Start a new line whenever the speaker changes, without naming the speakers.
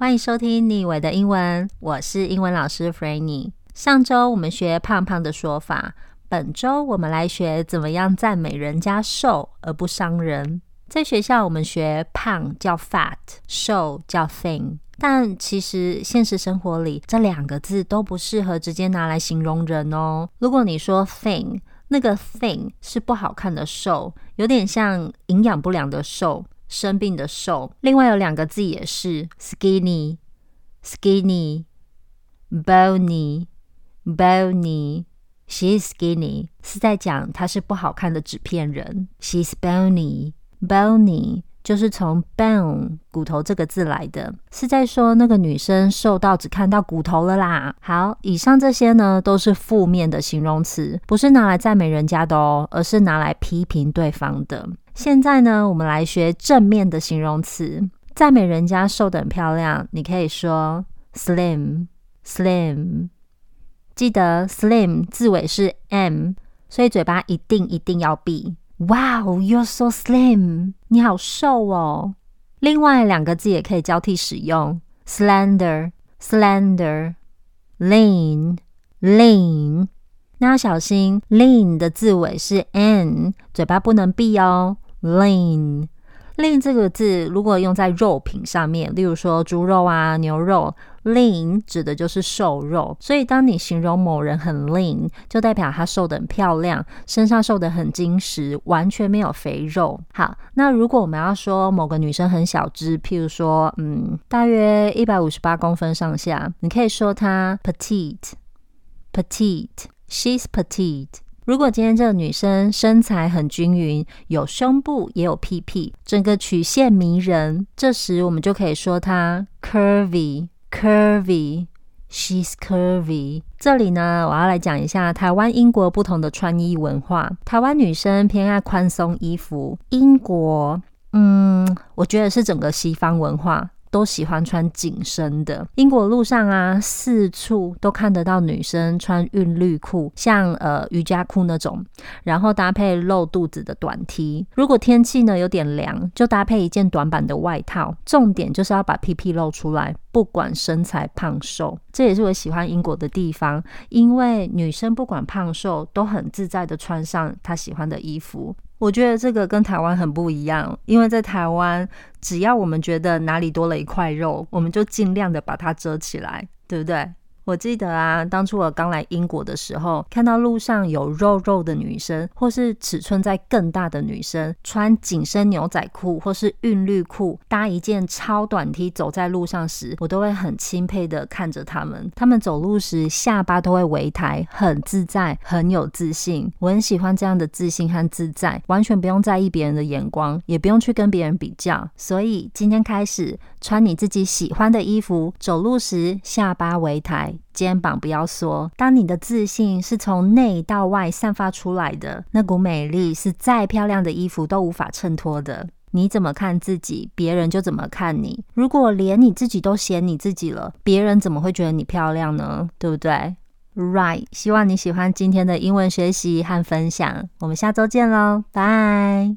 欢迎收听你以为的英文，我是英文老师 Franny。上周我们学胖胖的说法，本周我们来学怎么样赞美人家瘦而不伤人。在学校我们学胖叫 fat，瘦叫 thin，但其实现实生活里这两个字都不适合直接拿来形容人哦。如果你说 thin，那个 thin 是不好看的瘦，有点像营养不良的瘦。生病的瘦，另外有两个字也是 skinny, skinny, bony, bony. She's skinny 是在讲她是不好看的纸片人。She's bony, bony 就是从 bone 骨头这个字来的，是在说那个女生瘦到只看到骨头了啦。好，以上这些呢都是负面的形容词，不是拿来赞美人家的哦，而是拿来批评对方的。现在呢，我们来学正面的形容词，赞美人家瘦得很漂亮。你可以说 slim，slim，记得 slim 字尾是 m，所以嘴巴一定一定要闭。Wow, you're so slim，你好瘦哦。另外两个字也可以交替使用，slender，slender，lean，lean。那要小心，lean 的字尾是 n，嘴巴不能闭哦。Lean，Lean 这个字如果用在肉品上面，例如说猪肉啊、牛肉，lean 指的就是瘦肉。所以当你形容某人很 lean，就代表他瘦得很漂亮，身上瘦得很精实，完全没有肥肉。好，那如果我们要说某个女生很小只，譬如说，嗯，大约一百五十八公分上下，你可以说她 petite，petite，she's petite。如果今天这个女生身材很均匀，有胸部也有屁屁，整个曲线迷人，这时我们就可以说她 curvy，curvy，she's curvy。这里呢，我要来讲一下台湾、英国不同的穿衣文化。台湾女生偏爱宽松衣服，英国，嗯，我觉得是整个西方文化。都喜欢穿紧身的。英国路上啊，四处都看得到女生穿韵律裤，像呃瑜伽裤那种，然后搭配露肚子的短 T。如果天气呢有点凉，就搭配一件短版的外套。重点就是要把屁屁露出来，不管身材胖瘦。这也是我喜欢英国的地方，因为女生不管胖瘦都很自在的穿上她喜欢的衣服。我觉得这个跟台湾很不一样，因为在台湾，只要我们觉得哪里多了一块肉，我们就尽量的把它遮起来，对不对？我记得啊，当初我刚来英国的时候，看到路上有肉肉的女生，或是尺寸在更大的女生，穿紧身牛仔裤或是韵律裤，搭一件超短 T 走在路上时，我都会很钦佩的看着他们。他们走路时下巴都会微抬，很自在，很有自信。我很喜欢这样的自信和自在，完全不用在意别人的眼光，也不用去跟别人比较。所以今天开始，穿你自己喜欢的衣服，走路时下巴微抬。肩膀不要缩。当你的自信是从内到外散发出来的，那股美丽是再漂亮的衣服都无法衬托的。你怎么看自己，别人就怎么看你。如果连你自己都嫌你自己了，别人怎么会觉得你漂亮呢？对不对？Right。希望你喜欢今天的英文学习和分享。我们下周见喽，拜。